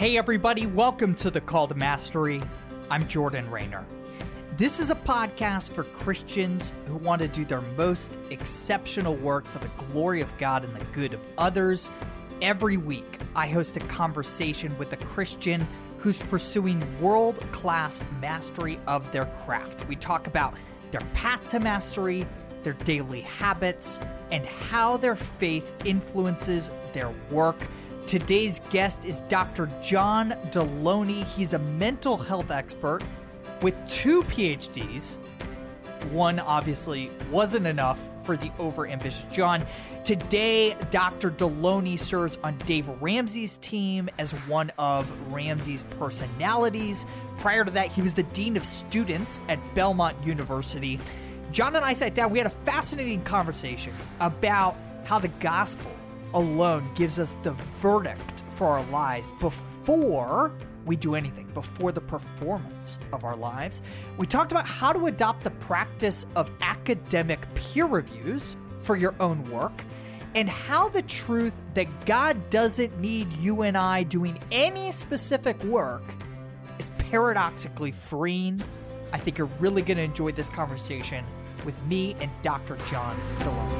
Hey, everybody, welcome to the Call to Mastery. I'm Jordan Raynor. This is a podcast for Christians who want to do their most exceptional work for the glory of God and the good of others. Every week, I host a conversation with a Christian who's pursuing world class mastery of their craft. We talk about their path to mastery, their daily habits, and how their faith influences their work. Today's guest is Dr. John Delony. He's a mental health expert with two PhDs. One obviously wasn't enough for the overambitious John. Today, Dr. Delony serves on Dave Ramsey's team as one of Ramsey's personalities. Prior to that, he was the Dean of Students at Belmont University. John and I sat down, we had a fascinating conversation about how the gospel alone gives us the verdict for our lives before we do anything, before the performance of our lives. We talked about how to adopt the practice of academic peer reviews for your own work, and how the truth that God doesn't need you and I doing any specific work is paradoxically freeing. I think you're really going to enjoy this conversation with me and Dr. John Delony.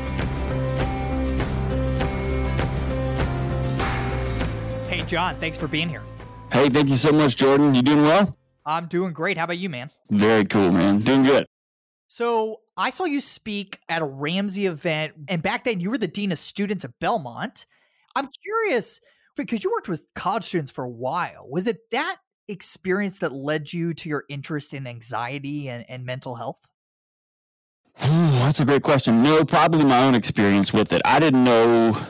John, thanks for being here. Hey, thank you so much, Jordan. You doing well? I'm doing great. How about you, man? Very cool, man. Doing good. So, I saw you speak at a Ramsey event, and back then you were the Dean of Students at Belmont. I'm curious because you worked with college students for a while. Was it that experience that led you to your interest in anxiety and, and mental health? Hmm, that's a great question. No, probably my own experience with it. I didn't know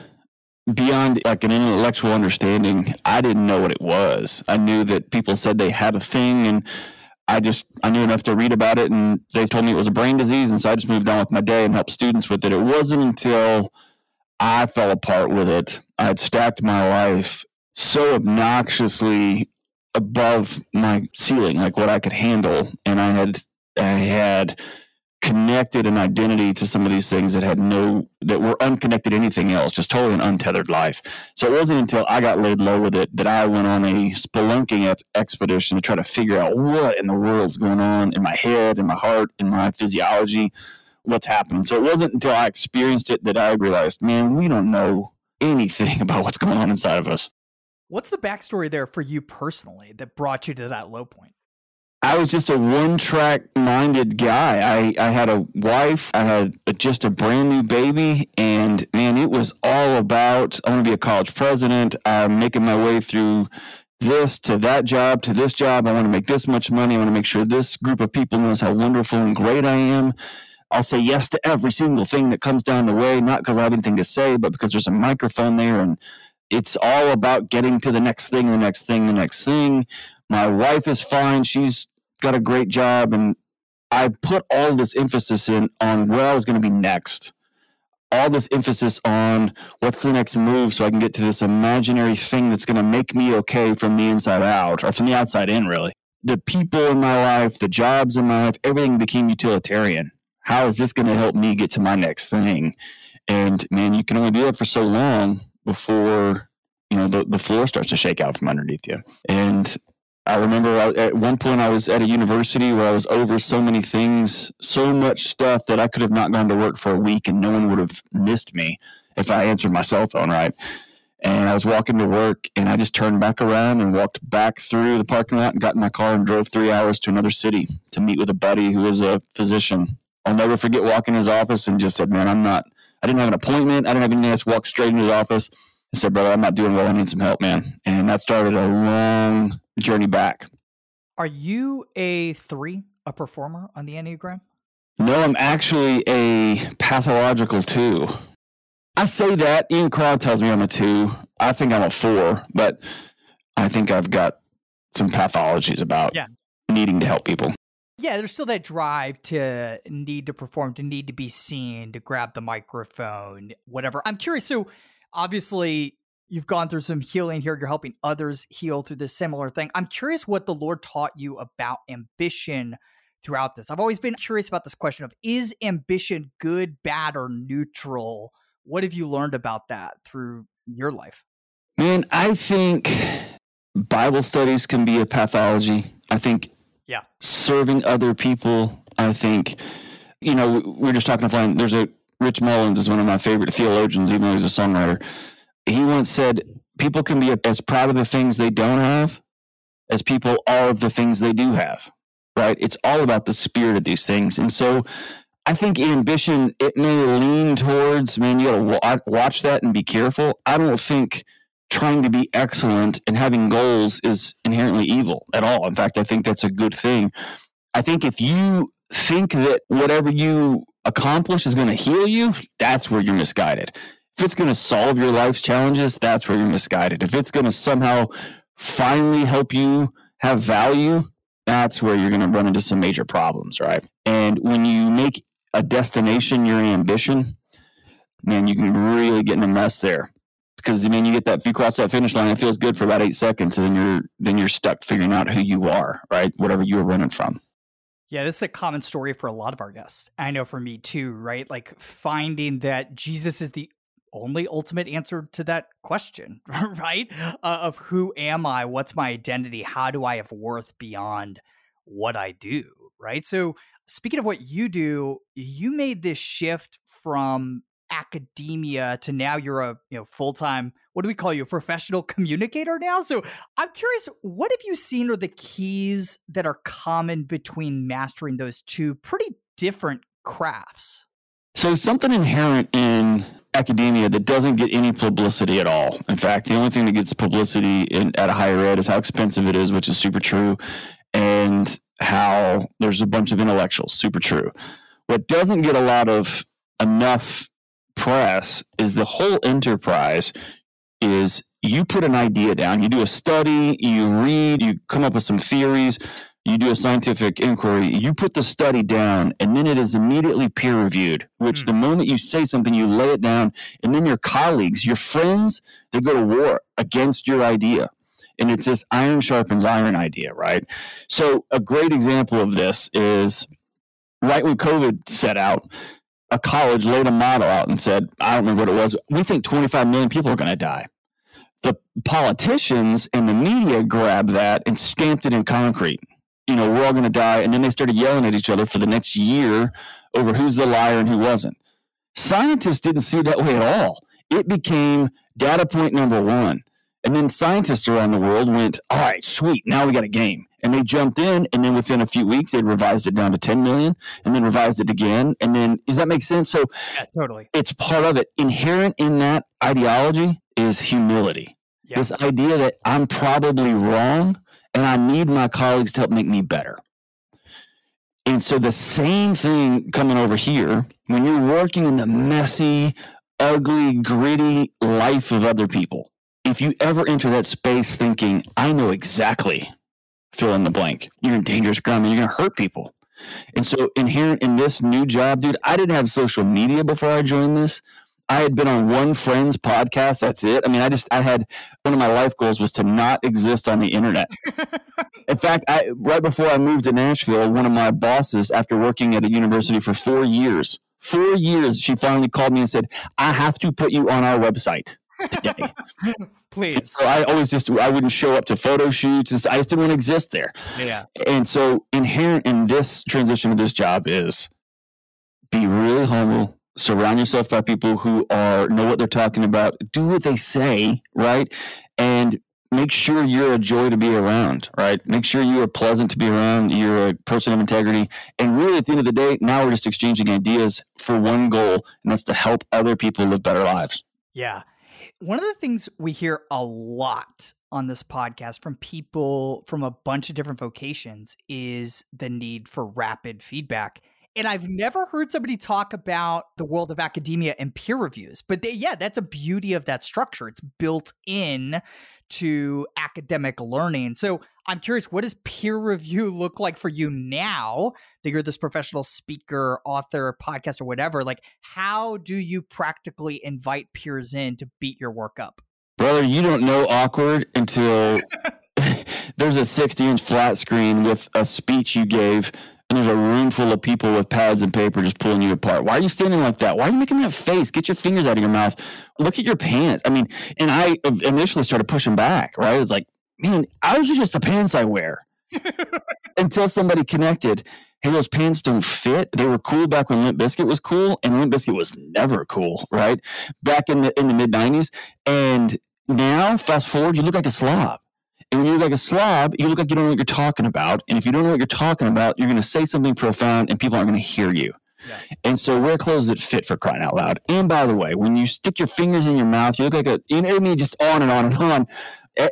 beyond like an intellectual understanding, I didn't know what it was. I knew that people said they had a thing and I just I knew enough to read about it and they told me it was a brain disease and so I just moved on with my day and helped students with it. It wasn't until I fell apart with it. I had stacked my life so obnoxiously above my ceiling, like what I could handle. And I had I had connected an identity to some of these things that had no that were unconnected to anything else just totally an untethered life. So it wasn't until i got laid low with it that i went on a spelunking expedition to try to figure out what in the world's going on in my head in my heart in my physiology what's happening. So it wasn't until i experienced it that i realized man we don't know anything about what's going on inside of us. What's the backstory there for you personally that brought you to that low point I was just a one track minded guy. I, I had a wife, I had a, just a brand new baby, and man, it was all about I want to be a college president. I'm making my way through this to that job to this job. I want to make this much money. I want to make sure this group of people knows how wonderful and great I am. I'll say yes to every single thing that comes down the way, not because I have anything to say, but because there's a microphone there and it's all about getting to the next thing, the next thing, the next thing. My wife is fine. She's got a great job. And I put all this emphasis in on where I was going to be next. All this emphasis on what's the next move so I can get to this imaginary thing that's going to make me okay from the inside out or from the outside in, really. The people in my life, the jobs in my life, everything became utilitarian. How is this going to help me get to my next thing? And man, you can only do that for so long before you know the, the floor starts to shake out from underneath you. And I remember at one point I was at a university where I was over so many things, so much stuff that I could have not gone to work for a week and no one would have missed me if I answered my cell phone right. And I was walking to work and I just turned back around and walked back through the parking lot and got in my car and drove three hours to another city to meet with a buddy who was a physician. I'll never forget walking in his office and just said, Man, I'm not, I didn't have an appointment. I didn't have anything else. Walked straight into his office I said, brother, I'm not doing well. I need some help, man. And that started a long journey back. Are you a three, a performer on the Enneagram? No, I'm actually a pathological two. I say that. Ian Cron tells me I'm a two. I think I'm a four, but I think I've got some pathologies about yeah. needing to help people. Yeah, there's still that drive to need to perform, to need to be seen, to grab the microphone, whatever. I'm curious. So, obviously, you've gone through some healing here. You're helping others heal through this similar thing. I'm curious what the Lord taught you about ambition throughout this. I've always been curious about this question of is ambition good, bad, or neutral? What have you learned about that through your life? Man, I think Bible studies can be a pathology. I think yeah. serving other people, I think, you know, we are just talking offline. There's a Rich Mullins is one of my favorite theologians, even though he's a songwriter. He once said, people can be as proud of the things they don't have as people are of the things they do have right? It's all about the spirit of these things. And so I think ambition, it may lean towards, man, you got to watch that and be careful. I don't think trying to be excellent and having goals is inherently evil at all. In fact, I think that's a good thing. I think if you think that whatever you accomplish is going to heal you, that's where you're misguided. If it's going to solve your life's challenges, that's where you're misguided. If it's going to somehow finally help you have value, that's where you're going to run into some major problems, right? And when you make a destination your ambition, man, you can really get in a mess there. Because I mean, you get that if you cross that finish line, it feels good for about eight seconds, and then you're then you're stuck figuring out who you are, right? Whatever you were running from. Yeah, this is a common story for a lot of our guests. I know for me too, right? Like finding that Jesus is the only ultimate answer to that question, right? Uh, of who am I? What's my identity? How do I have worth beyond what I do, right? So, speaking of what you do, you made this shift from academia to now you're a you know full-time what do we call you a professional communicator now so i'm curious what have you seen are the keys that are common between mastering those two pretty different crafts so something inherent in academia that doesn't get any publicity at all. In fact, the only thing that gets publicity in, at a higher ed is how expensive it is, which is super true, and how there's a bunch of intellectuals, super true. What doesn't get a lot of enough press is the whole enterprise is you put an idea down, you do a study, you read, you come up with some theories, you do a scientific inquiry, you put the study down, and then it is immediately peer reviewed. Which, mm. the moment you say something, you lay it down, and then your colleagues, your friends, they go to war against your idea. And it's this iron sharpens iron idea, right? So, a great example of this is right when COVID set out, a college laid a model out and said, I don't remember what it was, we think 25 million people are going to die the politicians and the media grabbed that and stamped it in concrete you know, we're all going to die. And then they started yelling at each other for the next year over who's the liar and who wasn't. Scientists didn't see it that way at all. It became data point number one. And then scientists around the world went, all right, sweet, now we got a game. And they jumped in, and then within a few weeks, they revised it down to 10 million and then revised it again. And then, does that make sense? So, yeah, totally. It's part of it. Inherent in that ideology is humility. Yeah. This idea that I'm probably wrong, and I need my colleagues to help make me better. And so the same thing coming over here, when you're working in the messy, ugly, gritty life of other people, if you ever enter that space thinking, I know exactly fill in the blank, you're in dangerous ground and you're going to hurt people. And so inherent in this new job, dude, I didn't have social media before I joined this. I had been on one friend's podcast. That's it. I mean, I just, I had one of my life goals was to not exist on the internet. In fact, I, right before I moved to Nashville, one of my bosses, after working at a university for four years, four years, she finally called me and said, I have to put you on our website today. Please. So I always just, I wouldn't show up to photo shoots. I just didn't want to exist there. Yeah. And so inherent in this transition to this job is be really humble surround yourself by people who are know what they're talking about do what they say right and make sure you're a joy to be around right make sure you are pleasant to be around you're a person of integrity and really at the end of the day now we're just exchanging ideas for one goal and that's to help other people live better lives yeah one of the things we hear a lot on this podcast from people from a bunch of different vocations is the need for rapid feedback And I've never heard somebody talk about the world of academia and peer reviews. But they, yeah, that's a beauty of that structure. It's built in to academic learning. So I'm curious, what does peer review look like for you now that you're this professional speaker, author, podcast, or whatever? Like, how do you practically invite peers in to beat your work up? Brother, you don't know awkward until there's a 60 inch flat screen with a speech you gave and there's a room full of people with pads and paper just pulling you apart. Why are you standing like that? Why are you making that face? Get your fingers out of your mouth. Look at your pants. I mean, and I initially started pushing back, right? It's like, man, I was just the pants I wear. Until somebody connected, hey, those pants don't fit. They were cool back when Limp Bizkit was cool, and Limp Bizkit was never cool, right? Back in the in the mid '90s, and now, fast forward, you look like a slob. And when you look like a slob, you look like you don't know what you're talking about. And if you don't know what you're talking about, you're going to say something profound and people aren't going to hear you. Yeah. And so wear clothes that fit for crying out loud. And by the way, when you stick your fingers in your mouth, you look like a, you know, I mean, just on and on and on.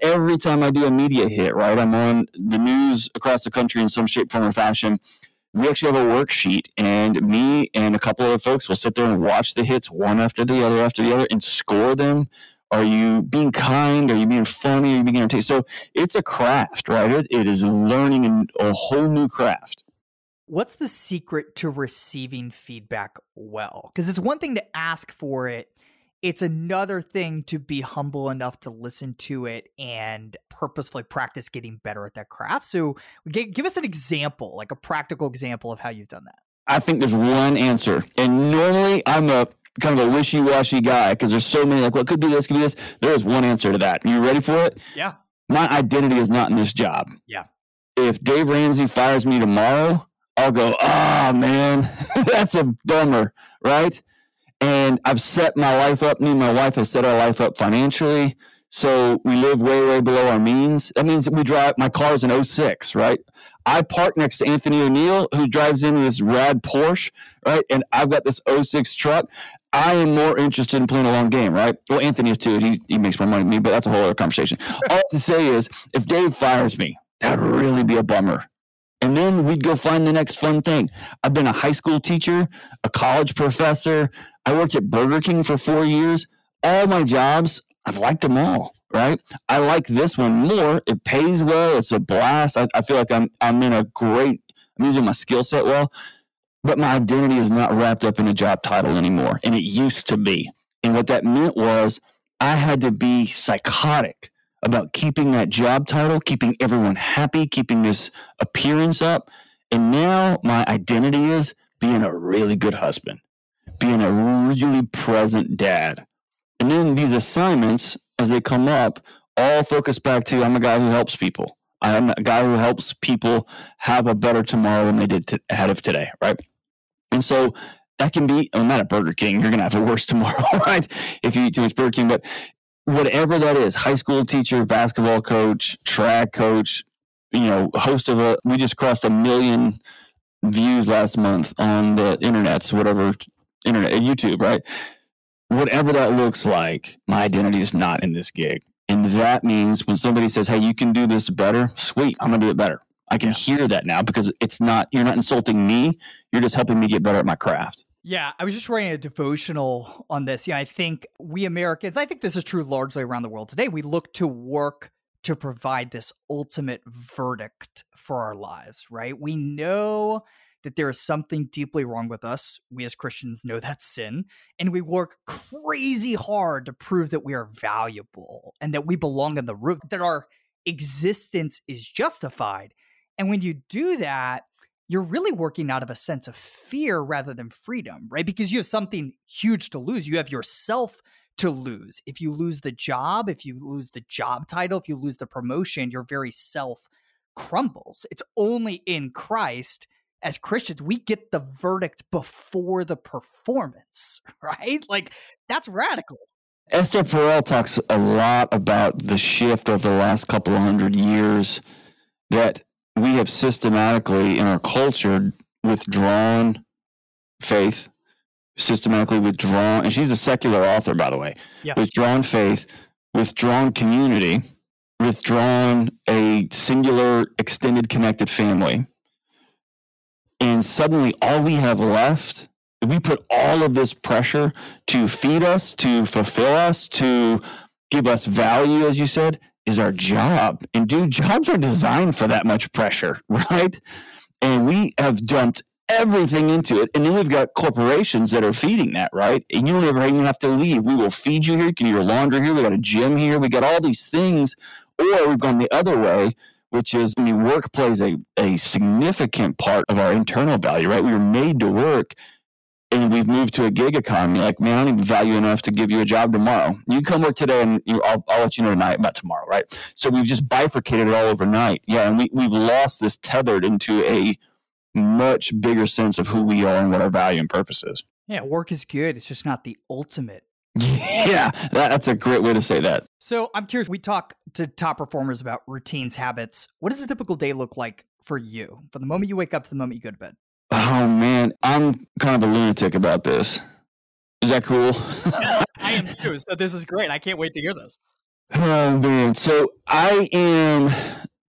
Every time I do a media hit, right, I'm on the news across the country in some shape, form, or fashion. We actually have a worksheet, and me and a couple of folks will sit there and watch the hits one after the other after the other and score them are you being kind? Are you being funny? Are you being entertaining? So it's a craft, right? it is learning a whole new craft. What's the secret to receiving feedback well? Because it's one thing to ask for it. It's another thing to be humble enough to listen to it and purposefully practice getting better at that craft. So, give us an example, like a practical example of how you've done that. I think there's one answer. And normally I'm a kind of a wishy-washy guy because there's so many like well could be this could be this. There is one answer to that. Are you ready for it? Yeah. My identity is not in this job. Yeah. If dave ramsey fires me tomorrow i'll go ah oh, man. That's a bummer right and i've set my life up me and my wife has set our life up financially so we live way way below our means that means we drive my car is an 06 right I park next to Anthony O'Neal, who drives in this rad Porsche, right? And I've got this 06 truck. I am more interested in playing a long game, right? Well, Anthony is too. He, he makes more money than me, but that's a whole other conversation. All to say is, if Dave fires me, that would really be a bummer. And then we'd go find the next fun thing. I've been a high school teacher, a college professor. I worked at Burger King for four years. All my jobs, I've liked them all right? I like this one more. It pays well. It's a blast. I, I feel like I'm I'm in a great. I'm using my skill set well, but my identity is not wrapped up in a job title anymore, and it used to be. And what that meant was I had to be psychotic about keeping that job title, keeping everyone happy, keeping this appearance up. And now my identity is being a really good husband, being a really present dad. And then these assignments as they come up all focus back to I'm a guy who helps people. I'm a guy who helps people have a better tomorrow than they did ahead of today, right? And so that can be, I'm not at Burger King, you're going to have a worse tomorrow, right? If you eat too much Burger King, but whatever that is, high school teacher, basketball coach, track coach, you know, host of a, we just crossed a million views last month on the internet, so whatever internet, YouTube, right? whatever that looks like, my identity is not in this gig. And that means when somebody says, Hey, you can do this better, sweet, I'm gonna do it better. I can hear that now because it's not, you're not insulting me. You're just helping me get better at my craft. Yeah, I was just writing a devotional on this. Yeah, I think we Americans, I think this is true largely around the world today. We look to work to provide this ultimate verdict for our lives, right? We know that there is something deeply wrong with us. We as Christians know that's sin. And we work crazy hard to prove that we are valuable and that we belong in the room, that our existence is justified. And when you do that, you're really working out of a sense of fear rather than freedom, right? Because you have something huge to lose. You have yourself to lose. If you lose the job, if you lose the job title, if you lose the promotion, your very self crumbles. It's only in Christ as Christians, we get the verdict before the performance, right? Like that's radical. Esther Perel talks a lot about the shift over the last couple of hundred years that we have systematically in our culture withdrawn faith, systematically withdrawn, and she's a secular author, by the way, yeah. withdrawn faith, withdrawn community, withdrawn a singular extended connected family And suddenly all we have left, we put all of this pressure to feed us, to fulfill us, to give us value, as you said, is our job. And dude, jobs are designed for that much pressure, right? And we have dumped everything into it. And then we've got corporations that are feeding that, right? And you don't ever even have to leave. We will feed you here. You can do your laundry here. We got a gym here. We got all these things. Or we've gone the other way, which is I mean, work plays a, a significant part of our internal value, right? We were made to work and we've moved to a gig economy. Like, man, I don't even value enough to give you a job tomorrow. You come work today, and you, I'll, I'll let you know tonight about tomorrow, right? So we've just bifurcated it all overnight. Yeah, and we we've lost this tethered into a much bigger sense of who we are and what our value and purpose is. Yeah, work is good. It's just not the ultimate. yeah, that, that's a great way to say that. So I'm curious. We talk to top performers about routines, habits. What does a typical day look like for you, from the moment you wake up to the moment you go to bed? Oh man, I'm kind of a lunatic about this. Is that cool? yes, I am too. So this is great. I can't wait to hear this. Oh man, so I am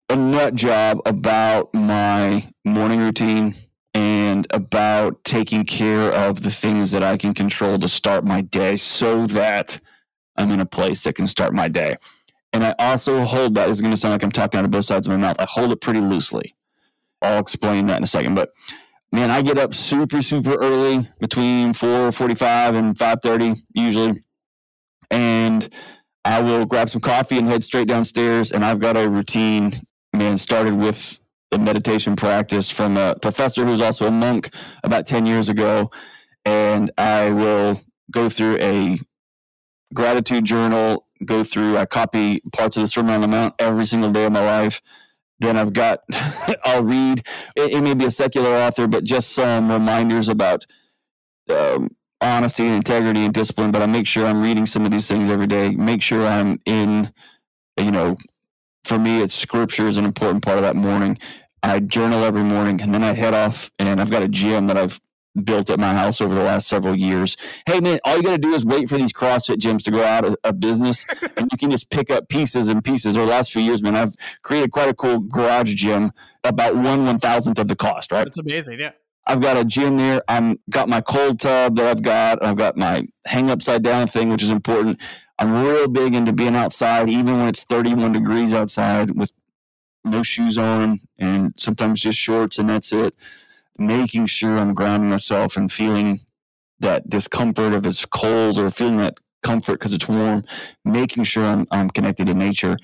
a nut job about my morning routine and about taking care of the things that I can control to start my day so that I'm in a place that can start my day. And I also hold that, is going to sound like I'm talking out of both sides of my mouth. I hold it pretty loosely. I'll explain that in a second. But man, I get up super, super early between 4.45 and 5.30 usually. And I will grab some coffee and head straight downstairs. And I've got a routine, man, started with the meditation practice from a professor who's also a monk about 10 years ago. And I will go through a gratitude journal, go through, I copy parts of the Sermon on the Mount every single day of my life. Then I've got, I'll read, it, it, may be a secular author, but just some reminders about um, honesty and integrity and discipline. But I make sure I'm reading some of these things every day, make sure I'm in, you know, for me, it's scripture is an important part of that morning. I journal every morning and then I head off and I've got a gym that I've built at my house over the last several years. Hey man, all you got to do is wait for these CrossFit gyms to go out of, of business and you can just pick up pieces and pieces. Over the last few years, man, I've created quite a cool garage gym about one one thousandth of the cost, right? It's amazing, yeah. I've got a gym there. I'm got my cold tub that I've got. I've got my hang upside down thing, which is important. I'm real big into being outside, even when it's 31 degrees outside with no shoes on and sometimes just shorts and that's it. Making sure I'm grounding myself and feeling that discomfort if it's cold or feeling that comfort because it's warm, making sure I'm, I'm connected to nature.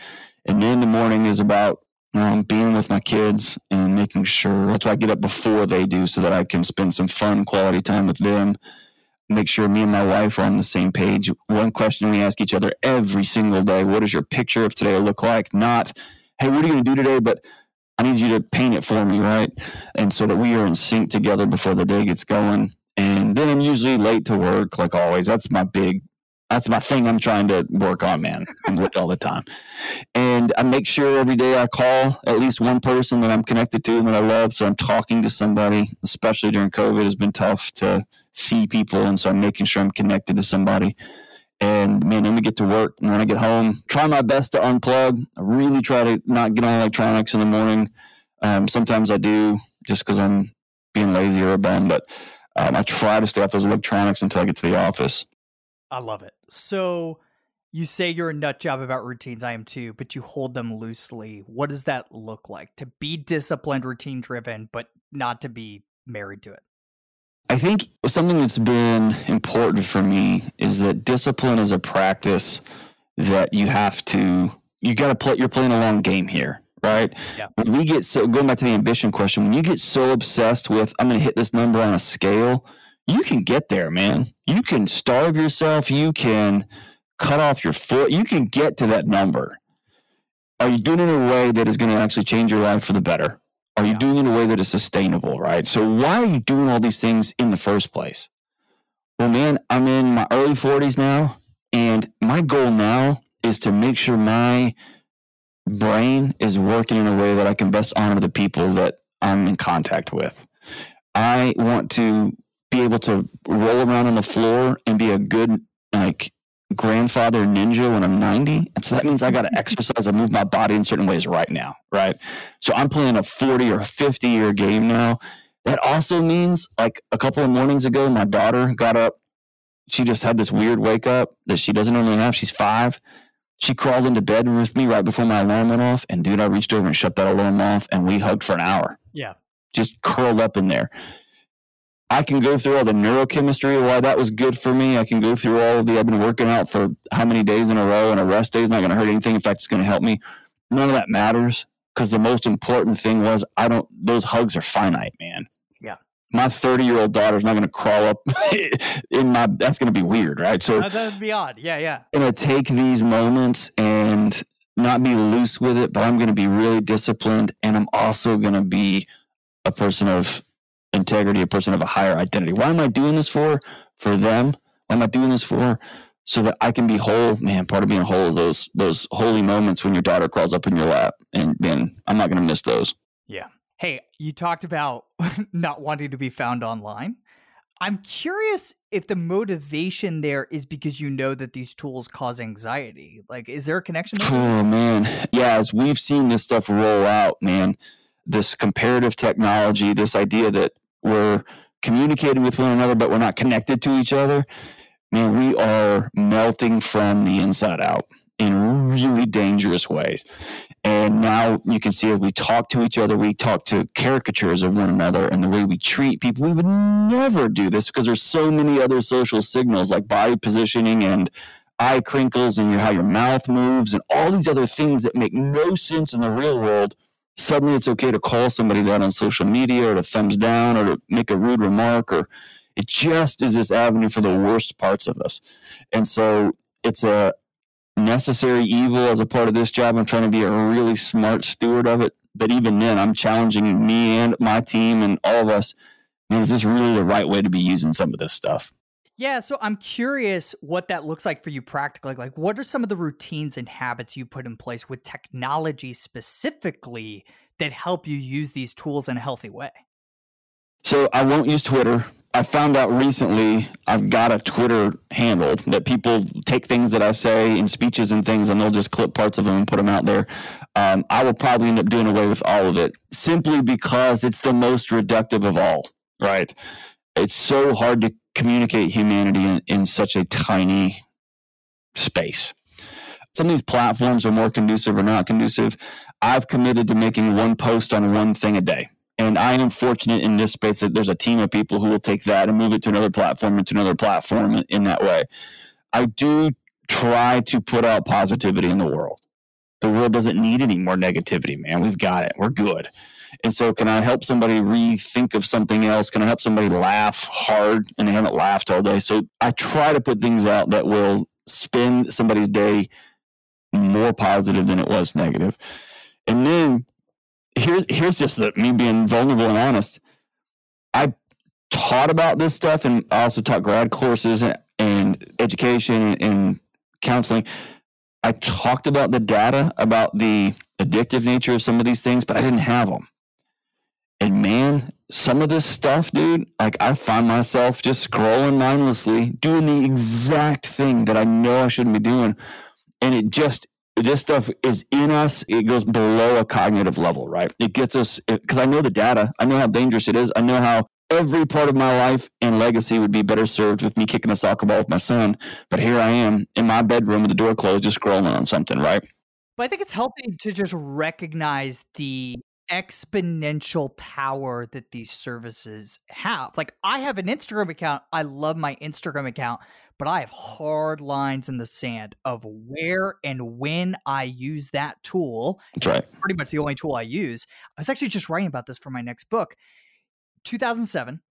And then the morning is about um, being with my kids and making sure that's why I get up before they do so that I can spend some fun quality time with them make sure me and my wife are on the same page. One question we ask each other every single day what does your picture of today look like? Not, hey, what are you going to do today? But I need you to paint it for me, right? And so that we are in sync together before the day gets going. And then I'm usually late to work, like always. That's my big, that's my thing I'm trying to work on, man. I'm late all the time. And I make sure every day I call at least one person that I'm connected to and that I love. So I'm talking to somebody, especially during COVID, has been tough to see people, and so I'm making sure I'm connected to somebody. And man, then we get to work. And when I get home, try my best to unplug. I really try to not get on electronics in the morning. Um, sometimes I do just because I'm being lazy or a bum, but um, I try to stay off those electronics until I get to the office. I love it. So you say you're a nut job about routines. I am too, but you hold them loosely. What does that look like to be disciplined, routine driven, but not to be married to it? I think something that's been important for me is that discipline is a practice that you have to you got to play you're playing a long game here right? Yeah. when we get so going back to the ambition question when you get so obsessed with i'm going to hit this number on a scale you can get there man. You can starve yourself. You can cut off your foot. You can get to that number. Are you doing it in a way that is going to actually change your life for the better are you yeah. doing it in a way that is sustainable, right? So why are you doing all these things in the first place? Well, man, I'm in my early 40s now, and my goal now is to make sure my brain is working in a way that I can best honor the people that I'm in contact with. I want to be able to roll around on the floor and be a good like grandfather ninja when I'm 90. And so that means I got to exercise and move my body in certain ways right now. Right. So I'm playing a 40 or 50 year game now That also means like a couple of mornings ago, my daughter got up. She just had this weird wake up that she doesn't normally have. She's five. She crawled into bed with me right before my alarm went off. And dude, I reached over and shut that alarm off and we hugged for an hour. Yeah. Just curled up in there. I can go through all the neurochemistry of why that was good for me. I can go through all of the, I've been working out for how many days in a row and a rest day is not going to hurt anything. In fact, it's going to help me. None of that matters because the most important thing was I don't, those hugs are finite, man. Yeah. My 30 year old daughter's not going to crawl up in my, that's going to be weird, right? So that would be odd. Yeah. Yeah. And I'm going to take these moments and not be loose with it, but I'm going to be really disciplined. And I'm also going to be a person of integrity, a person of a higher identity. Why am I doing this for? For them. Why am I doing this for? So that I can be whole. Man, part of being whole those those holy moments when your daughter crawls up in your lap. And man, I'm not gonna miss those. Yeah. Hey, you talked about not wanting to be found online. I'm curious if the motivation there is because you know that these tools cause anxiety. Like, is there a connection? There? Oh man, yeah. As we've seen this stuff roll out, man, this comparative technology, this idea that we're communicating with one another, but we're not connected to each other, man, we are melting from the inside out in really dangerous ways. And now you can see we talk to each other, we talk to caricatures of one another and the way we treat people. We would never do this because there's so many other social signals like body positioning and eye crinkles and how your mouth moves and all these other things that make no sense in the real world suddenly it's okay to call somebody that on social media or to thumbs down or to make a rude remark or it just is this avenue for the worst parts of us. And so it's a necessary evil as a part of this job. I'm trying to be a really smart steward of it. But even then i'm challenging me and my team and all of us is this really the right way to be using some of this stuff yeah, so I'm curious what that looks like for you practically. Like, what are some of the routines and habits you put in place with technology specifically that help you use these tools in a healthy way? So, I won't use Twitter. I found out recently I've got a Twitter handle that people take things that I say in speeches and things and they'll just clip parts of them and put them out there. Um, I will probably end up doing away with all of it simply because it's the most reductive of all, right? It's so hard to communicate humanity in, in such a tiny space. Some of these platforms are more conducive or not conducive. I've committed to making one post on one thing a day. And I am fortunate in this space that there's a team of people who will take that and move it to another platform and to another platform in that way. I do try to put out positivity in the world. The world doesn't need any more negativity, man. We've got it. We're good. And so, can I help somebody rethink of something else? Can I help somebody laugh hard and they haven't laughed all day? So, I try to put things out that will spend somebody's day more positive than it was negative. And then here's here's just the, me being vulnerable and honest. I taught about this stuff, and I also taught grad courses and, and education and, and counseling. I talked about the data about the addictive nature of some of these things, but I didn't have them. And man, some of this stuff, dude, like I find myself just scrolling mindlessly, doing the exact thing that I know I shouldn't be doing. And it just, this stuff is in us. It goes below a cognitive level, right? It gets us, because I know the data. I know how dangerous it is. I know how every part of my life and legacy would be better served with me kicking a soccer ball with my son. But here I am in my bedroom with the door closed, just scrolling on something, right? But I think it's healthy to just recognize the exponential power that these services have. Like I have an Instagram account. I love my Instagram account, but I have hard lines in the sand of where and when I use that tool. That's right. Pretty much the only tool I use. I was actually just writing about this for my next book. 2007,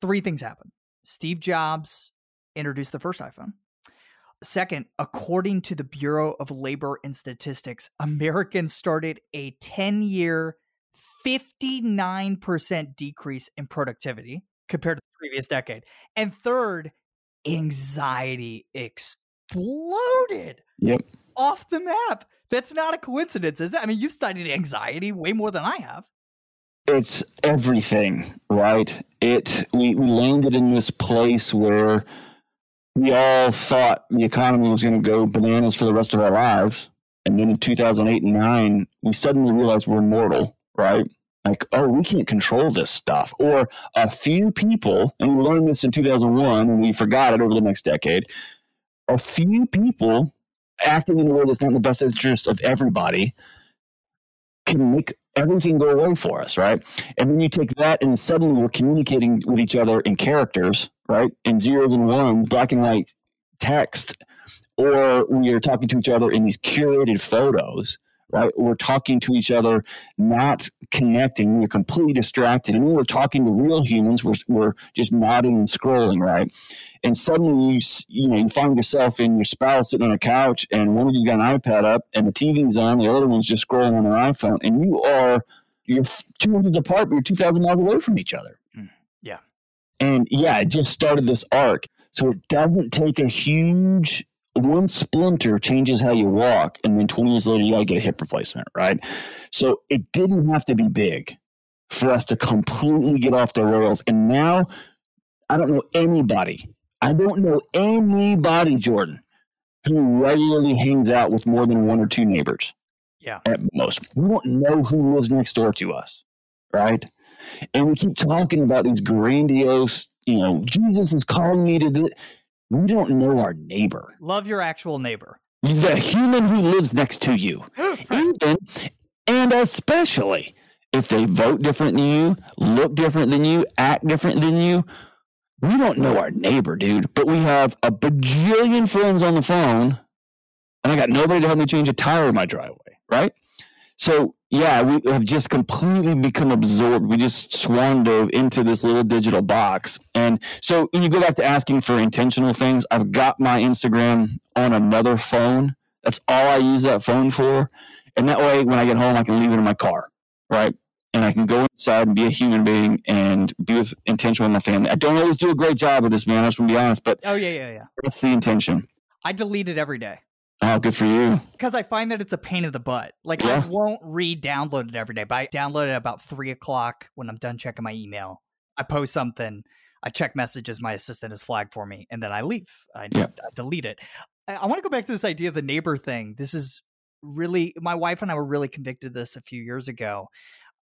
three things happened. Steve Jobs introduced the first iPhone. Second, according to the Bureau of Labor and Statistics, Americans started a 10 year 59% decrease in productivity compared to the previous decade. And third, anxiety exploded. Yep. Off the map. That's not a coincidence, is it? I mean, you've studied anxiety way more than I have. It's everything, right? It we, we landed in this place where we all thought the economy was going to go bananas for the rest of our lives. And then in 2008 and 9, we suddenly realized we're mortal right? like, oh, we can't control this stuff. Or a few people, and we learned this in 2001 and we forgot it over the next decade. A few people acting in a way that's not in the best interest of everybody can make everything go away for us, right? And then you take that and suddenly we're communicating with each other in characters, right? In zeros and ones, black and white text, or we are talking to each other in these curated photos right? We're talking to each other, not connecting. We're completely distracted. And when we're talking to real humans, we're, we're just nodding and scrolling, right? And suddenly you, you know, you find yourself in your spouse sitting on a couch and one of you got an iPad up and the TV's on, the other one's just scrolling on their iPhone. And you are, you're two hundreds apart, but you're 2,000 miles away from each other. Mm, yeah. And yeah, it just started this arc. So it doesn't take a huge one splinter changes how you walk, and then 20 years later, you got to get a hip replacement, right? So it didn't have to be big for us to completely get off the rails. And now, I don't know anybody, I don't know anybody, Jordan, who regularly hangs out with more than one or two neighbors. Yeah. At most. We don't know who lives next door to us, right? And we keep talking about these grandiose, you know, Jesus is calling me to the we don't know our neighbor. Love your actual neighbor. The human who lives next to you. Even and especially if they vote different than you, look different than you, act different than you. We don't know our neighbor, dude, but we have a bajillion friends on the phone, and I got nobody to help me change a tire in my driveway, right? So yeah, we have just completely become absorbed. We just swan dove into this little digital box. And so when you go back to asking for intentional things, I've got my Instagram on another phone. That's all I use that phone for. And that way, when I get home, I can leave it in my car, right? And I can go inside and be a human being and be with intention with my family. I don't always do a great job of this, man. I just want to be honest, but oh yeah, yeah, yeah. That's the intention. I delete it every day. Oh, good for you. Because I find that it's a pain in the butt. Like yeah. I won't re-download it every day, but I download it about three o'clock when I'm done checking my email. I post something, I check messages my assistant has flagged for me, and then I leave. I, yeah. I delete it. I, I want to go back to this idea of the neighbor thing. This is really my wife and I were really convicted of this a few years ago.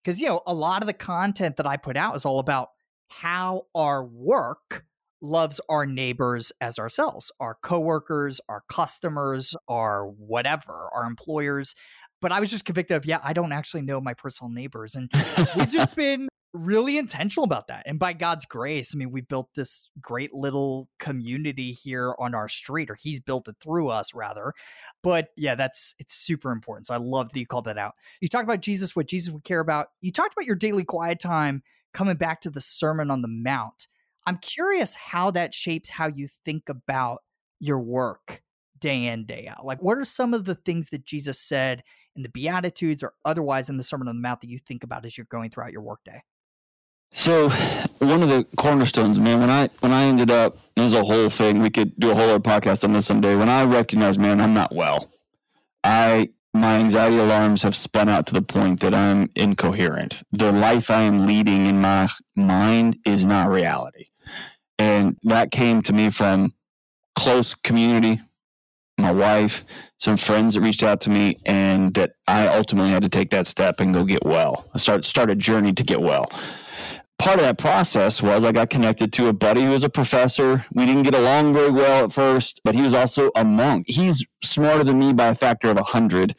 Because you know, a lot of the content that I put out is all about how our work loves our neighbors as ourselves, our coworkers, our customers, our whatever, our employers. But I was just convicted of, yeah, I don't actually know my personal neighbors. And we've just been really intentional about that. And by God's grace, I mean, we built this great little community here on our street, or He's built it through us, rather. But yeah, that's it's super important. So I love that you called that out. You talked about Jesus, what Jesus would care about. You talked about your daily quiet time coming back to the Sermon on the Mount. I'm curious how that shapes how you think about your work day in, day out. Like, what are some of the things that Jesus said in the Beatitudes or otherwise in the Sermon on the Mount that you think about as you're going throughout your workday? So one of the cornerstones, man, when I when I ended up, there's a whole thing. We could do a whole other podcast on this someday. When I recognized, man, I'm not well. I my anxiety alarms have spun out to the point that I'm incoherent. The life I am leading in my mind is not reality. And that came to me from close community, my wife, some friends that reached out to me, and that I ultimately had to take that step and go get well. I start start a journey to get well. Part of that process was I got connected to a buddy who was a professor. We didn't get along very well at first, but he was also a monk. He's smarter than me by a factor of a hundred.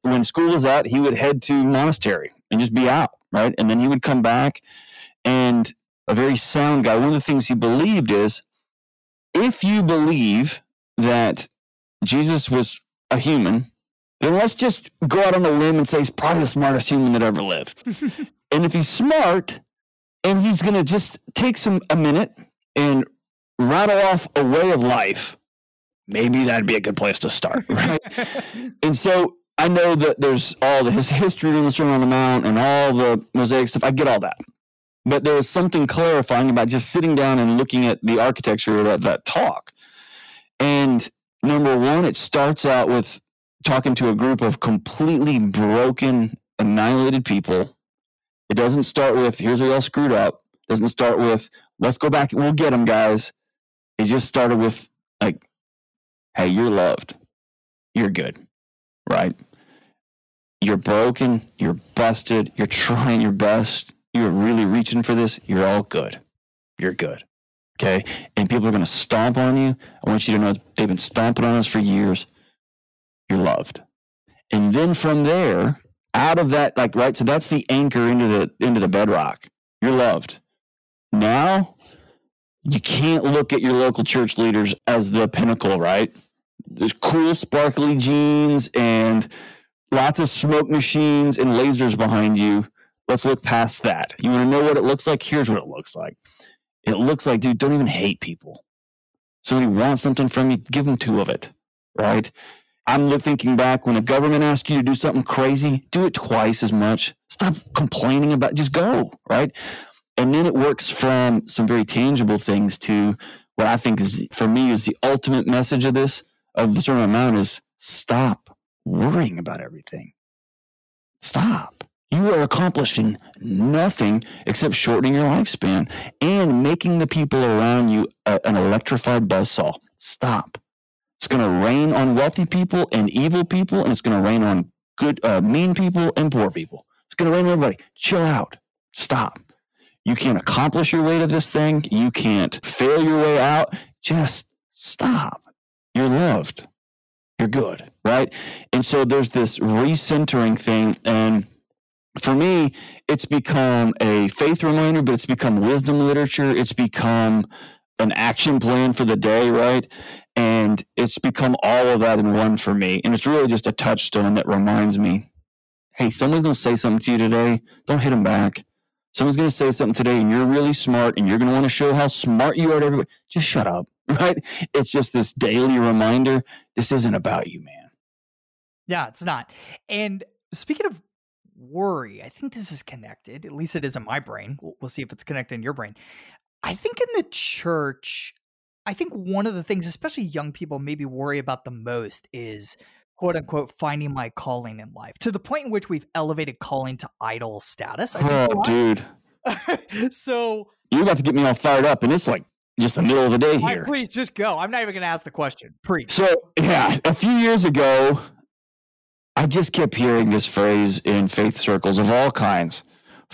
When school was out, he would head to monastery and just be out, right? And then he would come back and a very sound guy. One of the things he believed is if you believe that Jesus was a human, then let's just go out on a limb and say he's probably the smartest human that ever lived. and if he's smart and he's going to just take some a minute and rattle off a way of life, maybe that'd be a good place to start, right? and so I know that there's all the his history in the Sermon on the Mount and all the Mosaic stuff. I get all that but there was something clarifying about just sitting down and looking at the architecture of that, that talk. And number one, it starts out with talking to a group of completely broken, annihilated people. It doesn't start with, here's where y'all screwed up. It doesn't start with, let's go back, we'll get them, guys. It just started with, like, hey, you're loved. You're good, right? you're broken, you're busted, you're trying your best, you're really reaching for this, you're all good. You're good. Okay. And people are going to stomp on you. I want you to know they've been stomping on us for years. You're loved. And then from there, out of that, like, right. So that's the anchor into the, into the bedrock. You're loved. Now you can't look at your local church leaders as the pinnacle, right? There's cool, sparkly jeans and lots of smoke machines and lasers behind you. Let's look past that. You want to know what it looks like? Here's what it looks like. It looks like, dude, don't even hate people. Somebody wants something from you, give them two of it, right? I'm thinking back when the government asks you to do something crazy, do it twice as much. Stop complaining about just go, right? And then it works from some very tangible things to what I think is for me is the ultimate message of this of the Sermon on Mount is stop worrying about everything. Stop. You are accomplishing nothing except shortening your lifespan and making the people around you a, an electrified buzzsaw. Stop. It's going to rain on wealthy people and evil people, and it's going to rain on good, uh, mean people and poor people. It's going to rain on everybody. Chill out. Stop. You can't accomplish your way to this thing. You can't fail your way out. Just stop. You're loved. You're good, right? And so there's this recentering thing. And for me, it's become a faith reminder, but it's become wisdom literature. It's become an action plan for the day, right? And it's become all of that in one for me. And it's really just a touchstone that reminds me hey, someone's going to say something to you today. Don't hit them back someone's going to say something today and you're really smart and you're going to want to show how smart you are to everybody, just shut up, right? It's just this daily reminder this isn't about you, man. Yeah, it's not. And speaking of worry, I think this is connected. At least it is in my brain. We'll, we'll see if it's connected in your brain. I think in the church, I think one of the things, especially young people, maybe worry about the most is quote unquote finding my calling in life to the point in which we've elevated calling to idol status. oh, dude. so you're about to get me all fired up, and it's like just the middle of the day here. please just go. I'm not even going to ask the question. Preach. So yeah, a few years ago, I just kept hearing this phrase in faith circles of all kinds.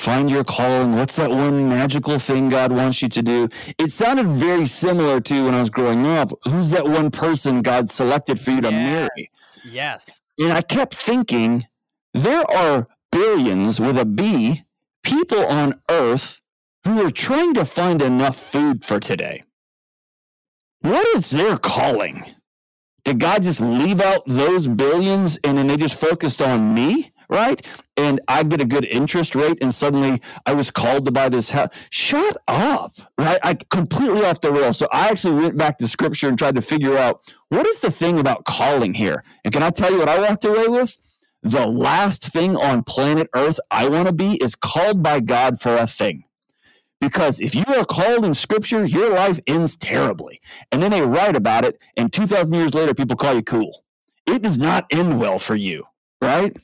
Find your calling. What's that one magical thing God wants you to do? It sounded very similar to when I was growing up. Who's that one person God selected for you to yes. marry? Yes. And I kept thinking, there are billions with a B people on earth who are trying to find enough food for today. What is their calling? Did God just leave out those billions and then they just focused on me? Right? And I get a good interest rate, and suddenly I was called to buy this house. Shut up. Right? I completely off the rail. So I actually went back to scripture and tried to figure out what is the thing about calling here? And can I tell you what I walked away with? The last thing on planet Earth I want to be is called by God for a thing. Because if you are called in scripture, your life ends terribly. And then they write about it, and 2,000 years later, people call you cool. It does not end well for you, right?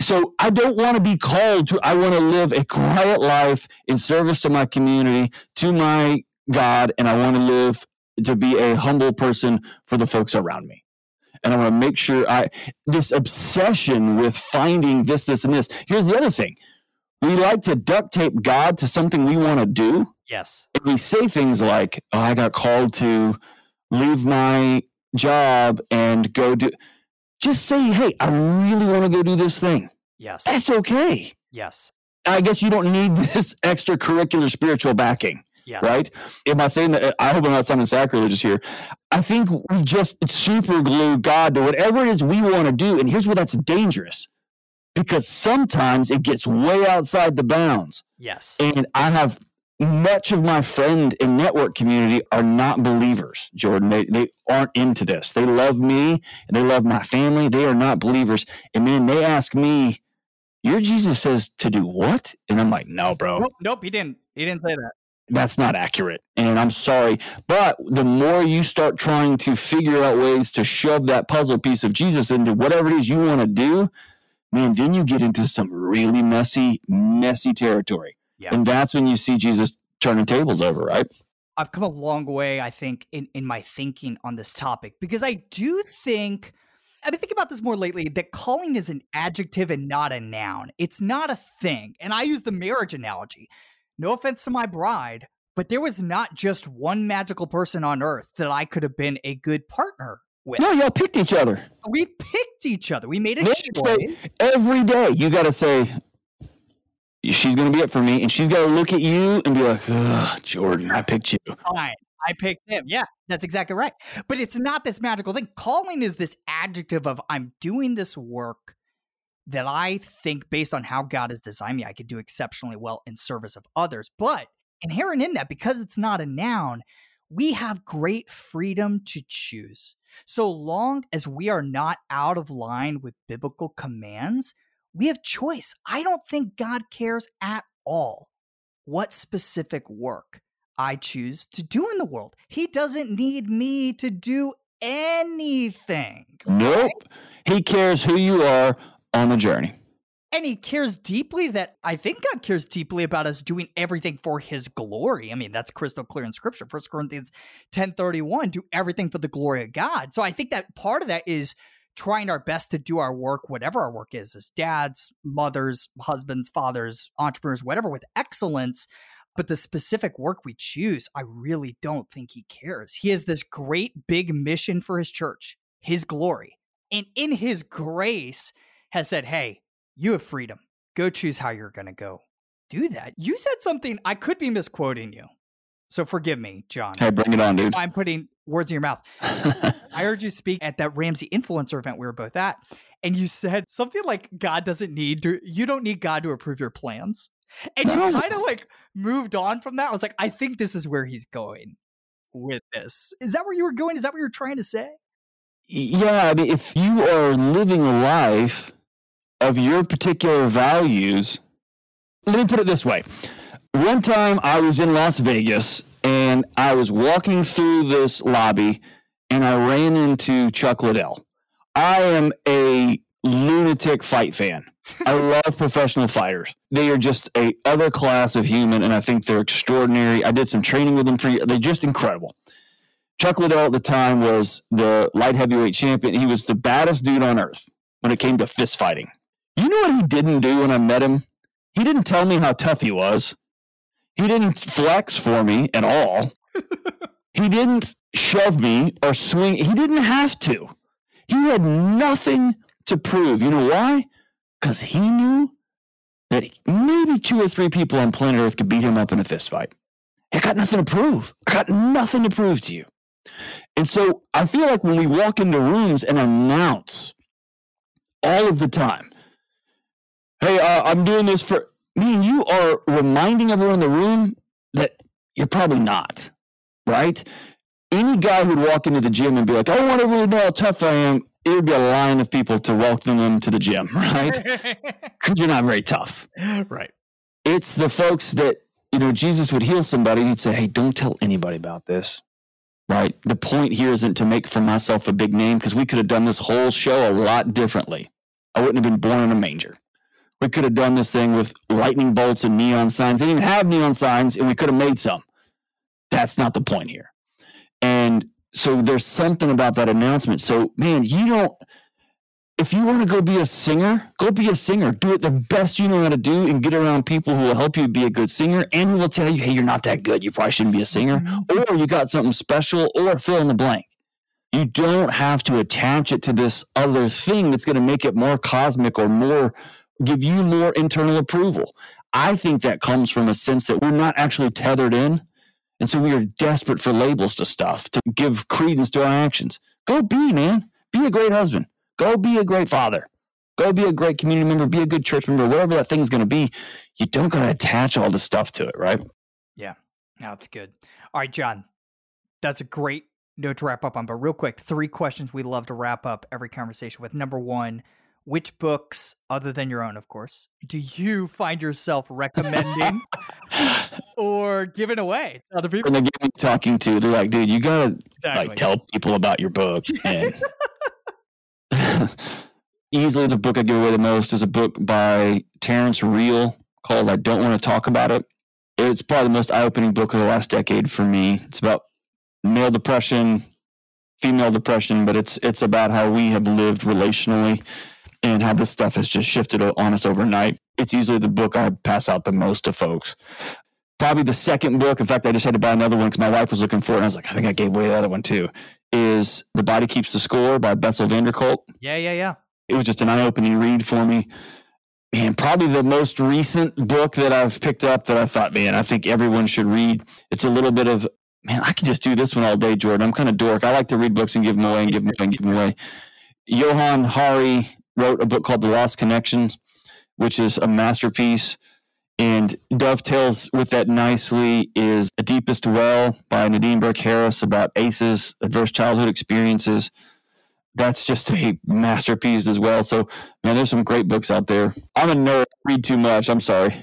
So I don't want to be called to, I want to live a quiet life in service to my community, to my God, and I want to live to be a humble person for the folks around me. And I want to make sure I, this obsession with finding this, this, and this. Here's the other thing we like to duct tape God to something we want to do. Yes. And we say things like, oh, I got called to leave my job and go do. Just say, hey, I really want to go do this thing. Yes. That's okay. Yes. I guess you don't need this extracurricular spiritual backing. Yes. Right? Am I saying that? Uh, I hope I'm not sounding sacrilegious here. I think we just super glue God to whatever it is we want to do. And here's where that's dangerous because sometimes it gets way outside the bounds. Yes. And I have much of my friend and network community are not believers, Jordan. They, they aren't into this. They love me and they love my family. They are not believers. And man, they ask me, Your Jesus says to do what? And I'm like, No, bro. Nope, nope he didn't. He didn't say that that's not accurate. And I'm sorry. But the more you start trying to figure out ways to shove that puzzle piece of Jesus into whatever it is you want to do, man, then you get into some really messy, messy territory. Yeah. And that's when you see Jesus turning tables over, right? I've come a long way, I think, in, in my thinking on this topic because I do think I've been thinking about this more lately that calling is an adjective and not a noun. It's not a thing. And I use the marriage analogy. No offense to my bride, but there was not just one magical person on earth that I could have been a good partner with. No, y'all picked each other. We picked each other. We made a choice. Every day, you got to say, she's going to be up for me. And she's got to look at you and be like, Jordan, I picked you. Fine. I picked him. Yeah, that's exactly right. But it's not this magical thing. Calling is this adjective of I'm doing this work that I think, based on how God has designed me, I could do exceptionally well in service of others. But inherent in that, because it's not a noun, we have great freedom to choose. So long as we are not out of line with biblical commands, we have choice. I don't think God cares at all what specific work I choose to do in the world. He doesn't need me to do anything. Nope. He cares who you are on the journey. And he cares deeply that I think God cares deeply about us doing everything for his glory. I mean, that's crystal clear in scripture. First Corinthians 10:31, do everything for the glory of God. So I think that part of that is trying our best to do our work, whatever our work is, as dads, mothers, husbands, fathers, entrepreneurs, whatever, with excellence. But the specific work we choose, I really don't think he cares. He has this great big mission for his church, his glory. And in his grace, has said, hey, you have freedom. Go choose how you're going to go do that. You said something, I could be misquoting you. So forgive me, John. Hey, bring it on, dude. I'm putting words in your mouth. I heard you speak at that Ramsey influencer event we were both at, and you said something like, God doesn't need to, you don't need God to approve your plans. And you kind of like moved on from that. I was like, I think this is where he's going with this. Is that where you were going? Is that what you were trying to say? yeah, I mean, if you are living a life of your particular values, let me put it this way. One time I was in Las Vegas and I was walking through this lobby and I ran into Chuck Liddell. I am a lunatic fight fan. I love professional fighters. They are just a other class of human, and I think they're extraordinary. I did some training with them for you. they're just incredible. Chuck Liddell at the time was the light heavyweight champion. He was the baddest dude on earth when it came to fist fighting. You know what he didn't do when I met him? He didn't tell me how tough he was. He didn't flex for me at all. he didn't shove me or swing. He didn't have to. He had nothing to prove. You know why? Because he knew that maybe two or three people on planet Earth could beat him up in a fist fight. I got nothing to prove. I got nothing to prove to you. And so I feel like when we walk into rooms and announce all of the time, hey, uh, I'm doing this for, man, you are reminding everyone in the room that you're probably not, right? Any guy who'd walk into the gym and be like, I want everyone to know how tough I am, it would be a line of people to welcome them to the gym, right? Because you're not very tough. right. It's the folks that, you know, Jesus would heal somebody. He'd say, hey, don't tell anybody about this, right? The point here isn't to make for myself a big name because we could have done this whole show a lot differently. I wouldn't have been born in a manger. We could have done this thing with lightning bolts and neon signs. They didn't have neon signs, and we could have made some. That's not the point here. And so there's something about that announcement. So, man, you don't, if you want to go be a singer, go be a singer. Do it the best you know how to do and get around people who will help you be a good singer and who will tell you, hey, you're not that good. You probably shouldn't be a singer. Mm-hmm. Or you got something special, or fill in the blank. You don't have to attach it to this other thing that's going to make it more cosmic or more, give you more internal approval. I think that comes from a sense that we're not actually tethered in. And so we are desperate for labels to stuff to give credence to our actions. Go be, man. Be a great husband. Go be a great father. Go be a great community member. Be a good church member. Whatever that thing's going to be, you don't got to attach all this stuff to it, right? Yeah, that's good. All right, John, that's a great note to wrap up on. But real quick, three questions we love to wrap up every conversation with. Number one, which books, other than your own, of course, do you find yourself recommending or giving away to other people? They get me talking to, they're like, dude, you got to Exactly. like tell people about your book. And easily the book I give away the most is a book by Terrence Real called I Don't Want to Talk About It. It's probably the most eye opening book of the last decade for me. It's about male depression, female depression, but it's it's about how we have lived relationally and how this stuff has just shifted on us overnight. It's easily the book I pass out the most to folks. Probably the second book, in fact, I just had to buy another one because my wife was looking for it, and I was like, I think I gave away the other one too. Is The Body Keeps the Score by Bessel van der Kolk. Yeah, yeah, yeah. It was just an eye opening read for me. And probably the most recent book that I've picked up that I thought, man, I think everyone should read. It's a little bit of man, I could just do this one all day, Jordan. I'm kind of dork. I like to read books and give them away and give them away and give them away. Johann Hari wrote a book called The Lost Connections, which is a masterpiece and dovetails with that nicely is A Deepest Well by Nadine Burke Harris about ACEs, adverse childhood experiences that's just a masterpiece as well. So, man, there's some great books out there. I'm a nerd. Read too much. I'm sorry.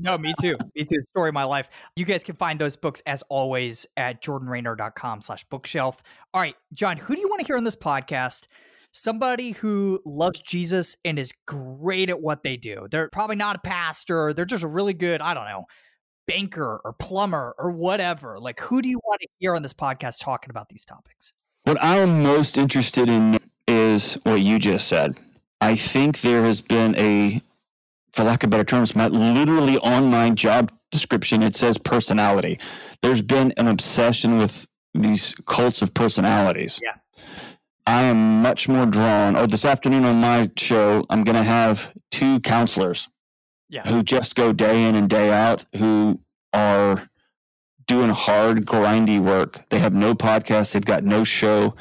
No, me too. Me too. Story of my life. You guys can find those books as always at jordanraynor.com slash bookshelf. All right, John, who do you want to hear on this podcast? Somebody who loves Jesus and is great at what they do. They're probably not a pastor. They're just a really good, I don't know, banker or plumber or whatever. Like, who do you want to hear on this podcast talking about these topics? What I am most interested in is what you just said. I think there has been a, for lack of better terms, my literally on my job description, it says personality. There's been an obsession with these cults of personalities. Yeah. I am much more drawn. Or oh, this afternoon on my show, I'm going to have two counselors yeah. who just go day in and day out, who are doing hard, grindy work. They have no podcast, they've got no show.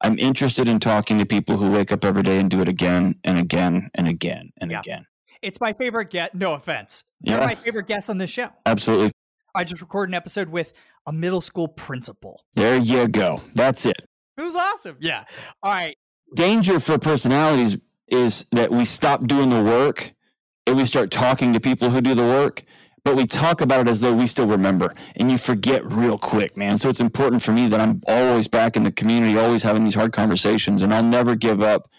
I'm interested in talking to people who wake up every day and do it again and again and again and yeah. again. It's my favorite get. No offense. They're yeah. my favorite guests on this show. Absolutely. I just recorded an episode with a middle school principal. There you go. That's it. It was awesome. Yeah. All right. Danger for personalities is that we stop doing the work and we start talking to people who do the work but we talk about it as though we still remember and you forget real quick man. So it's important for me that i'm always back in the community always having these hard conversations and i'll never give up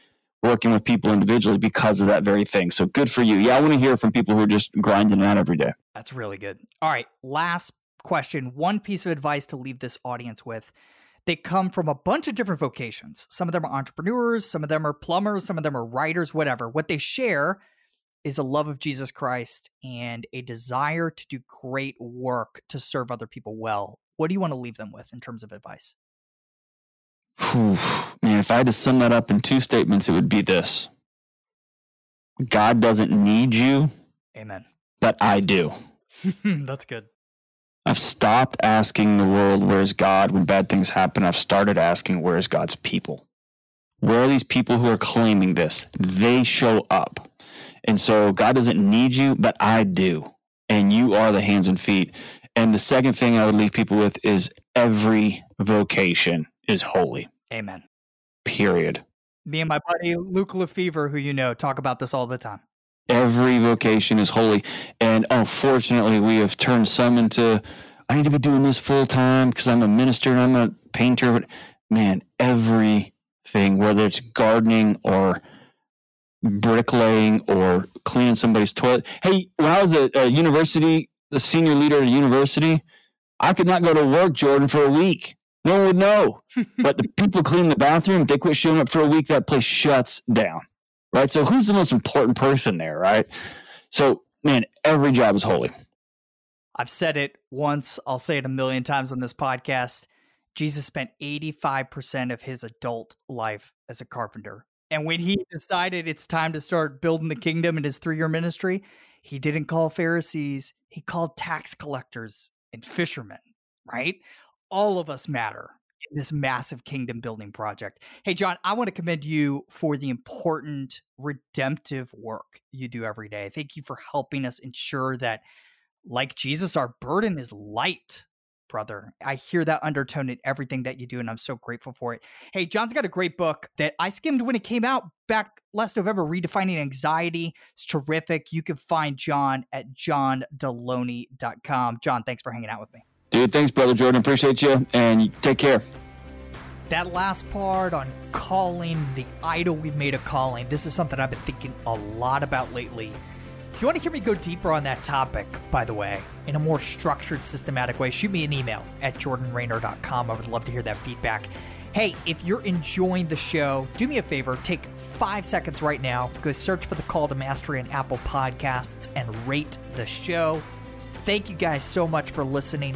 working with people individually because of that very thing. So good for you. Yeah i want to hear from people who are just grinding it out every day. That's really good. All right last question. One piece of advice to leave this audience with they come from a bunch of different vocations. Some of them are entrepreneurs, some of them are plumbers, some of them are writers, whatever. What they share is a love of Jesus Christ and a desire to do great work to serve other people well. What do you want to leave them with in terms of advice? Whew. Man, if I had to sum that up in two statements, it would be this God doesn't need you. Amen. But I do. That's good. I've stopped asking the world, where's God when bad things happen. I've started asking, where's God's people? Where are these people who are claiming this? They show up. And so God doesn't need you, but I do. And you are the hands and feet. And the second thing I would leave people with is every vocation is holy. Amen. Period. Me and my buddy Luke Lefevre, who you know, talk about this all the time. Every vocation is holy. And unfortunately, we have turned some into, I need to be doing this full time because I'm a minister and I'm a painter. But man, everything, whether it's gardening or bricklaying or cleaning somebody's toilet. Hey, when I was at a university, the senior leader at a university, I could not go to work, Jordan, for a week. No one would know. but the people cleaning the bathroom, they quit showing up for a week, that place shuts down. Right. So who's the most important person there, right? So, man, every job is holy. I've said it once, I'll say it a million times on this podcast. Jesus spent 85% of his adult life as a carpenter. And when he decided it's time to start building the kingdom in his three year ministry, he didn't call Pharisees, he called tax collectors and fishermen, right? All of us matter in this massive kingdom building project. Hey, John, I want to commend you for the important redemptive work you do every day. Thank you for helping us ensure that, like Jesus, our burden is light brother. I hear that undertone in everything that you do, and I'm so grateful for it. Hey, John's got a great book that I skimmed when it came out back last November, Redefining Anxiety. It's terrific. You can find John at johndelony.com. John, thanks for hanging out with me. Dude, thanks, brother Jordan. Appreciate you, and take care. That last part on calling, the idol we've made a calling, this is something I've been thinking a lot about lately if you want to hear me go deeper on that topic, by the way, in a more structured, systematic way, shoot me an email at jordanraynor.com. I would love to hear that feedback. Hey, if you're enjoying the show, do me a favor, take five seconds right now, go search for the Call to Mastery on Apple Podcasts and rate the show. Thank you guys so much for listening.